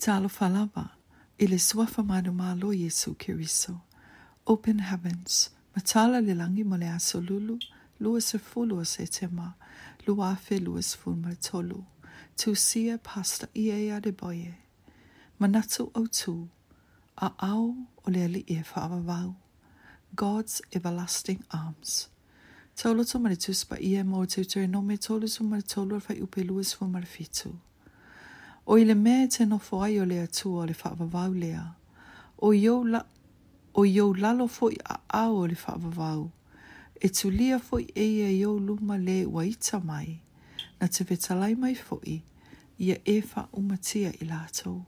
Talofalama, iliswafa manumalo Jesu Kiriso. Open heavens, matala lilangi mole asolulu, luas fuluas etema, luafe luas tu sia pasta iea de boye. Manatu tu, a au efa e vau. God's everlasting arms. Tolo tu maritus pa iea mo te te nome tolu tu maritolu fa upeluas fulmarfitu. te no ai o lea tua le whaavavau lea. O iou la, o iou lalo i a au le whaavavau. E tulia e eia iou luma le wa ita mai. Na te vetalai mai i, ia e wha umatia i lātou.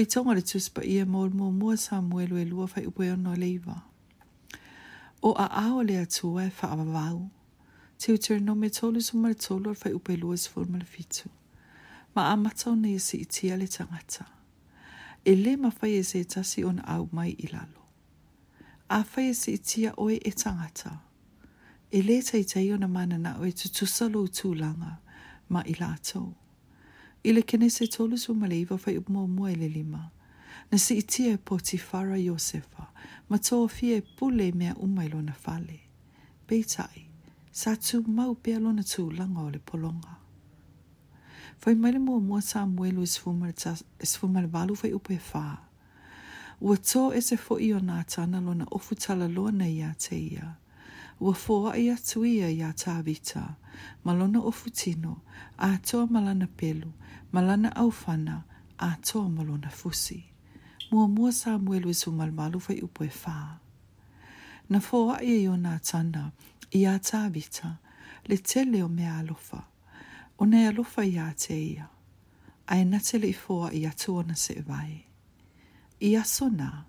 i tonga le tuspa ia mōr mō mua Samuelu e lua whai upe ono leiva. O a ao le atua e whaavavau. Te utere no me tolu sumal tolu ar whai upe lua sifurmal fitu. ma amatau nei se i tia le tangata. E le ma fai e se tasi on au mai i lalo. A fai e se i tia oe e tangata. E le tai tai ona mana na oe tu tusalo tu langa ma i lato. I le kene se tolu su male iwa fai upmo mua le lima. Na se i tia e poti fara Josefa ma tō fia e pule mea umailo na fale. Beitai, sa tu mau pia lona tu langa o le polonga. Fai mai le mua mua sa muelu e sfuma le valu fai upe fa. Ua tō e se fo i o nā tana lona ofu tala loa na ia te ia. Ua fōa ia tuia ia tā vita. Malona ofu tino, a tō malana pelu, malana au fana, a tō malona fusi. Mua mua sa muelu e sfuma le valu fai upe fa. Na fōa ia i o nā tana, ia tā vita, le tele o mea alofa. Ia O ne alofa ia te ia, a e natele i fua i atua na se vai. I aso na,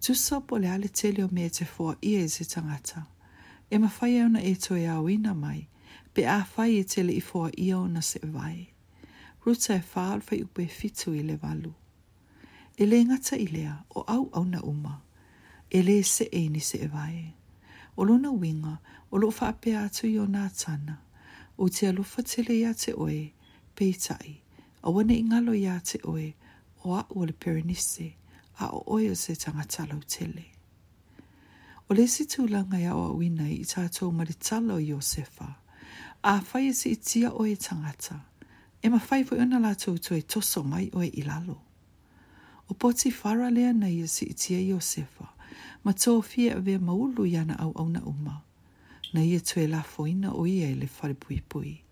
tu sa pole ale tele o mea te fua i e tangata, e ma fai auna e toi au ina mai, pe a fai e tele i fua i au na se vai. Ruta e faal fai upe fitu i le valu. E le ngata i lea o au au na uma, e le se e ni se vai. O lona winga, o lo fa pe atu i o na tana, o te alofa tele ia te oe, peitai, a wane ingalo ia te oe, o a ua le perenise, a o oe o se tangatalo tele. O le si tūlanga ia o a wina i tātou mare talo i o sefa, a whai e se i tia oe tangata, e ma whai fwy ona lātou tue toso mai oe i lalo. O poti whara lea nei i e si i tia i o sefa, ma tō fia vea maulu iana au au na umaa, na ia e tue la foina o ia ele fare pui pui.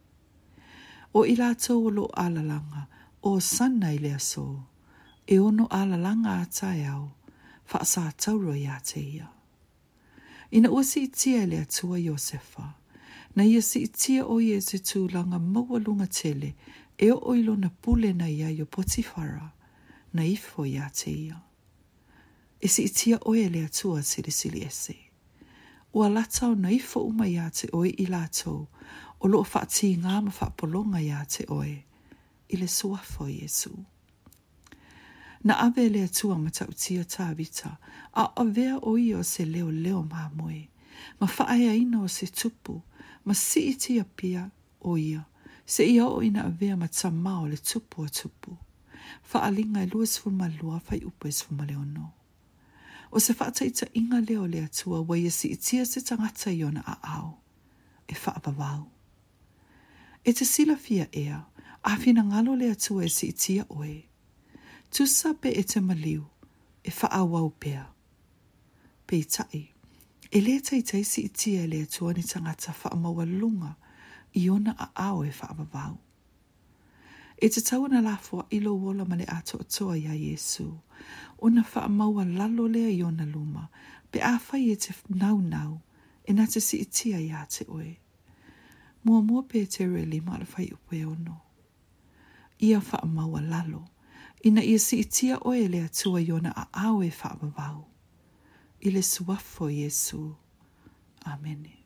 O i la o lo alalanga, o sana ile aso, e ono alalanga a tae au, fa sa tauro i ate ia. Ina ua si itia ele atua Iosefa, na ia si itia o ia se tūlanga maua lunga tele, e o oilo na pule na ia i o potifara, na ifo i ate ia. E si itia o ele atua Sirisili Esei o latau nei fo uma ia te oe i lātou, o loo whaati ngā ma whaapolonga ia te oe, i le suafo Jesu. Na ave lea tua ma tau tia tāwita, a avea oi o se leo leo mā moe, ma whaaya ina o se tupu, ma si iti a pia o ia, se ia o ina avea ma tamau le tupu a tupu, faalinga e luas fuma lua fai upes fuma leo noo o se whaatai ta inga leo lea tua waia e si itia se tangata i ona a au. E whaapawau. E te sila fia ea, a fina ngalo lea tua e si itia oe. Tusa pe e te maliu, e whaawau pea. Pe i tai, e lea tai tai si itia e lea tua ni tangata whaamaua lunga i ona a au e whaapawau. E te tau na lafua ilo wola male ato atoa ia ya Yesu ona fa maua lalo lea i ona luma, pe a fai e te nau nau, e na te si itia i a te oe. Mua mua pe te re li mara fai upe ono. Ia fa maua lalo, ina ia si itia oe lea tua i ona a awe fa mavau. Ile suafo Jesu. Amen. Amen.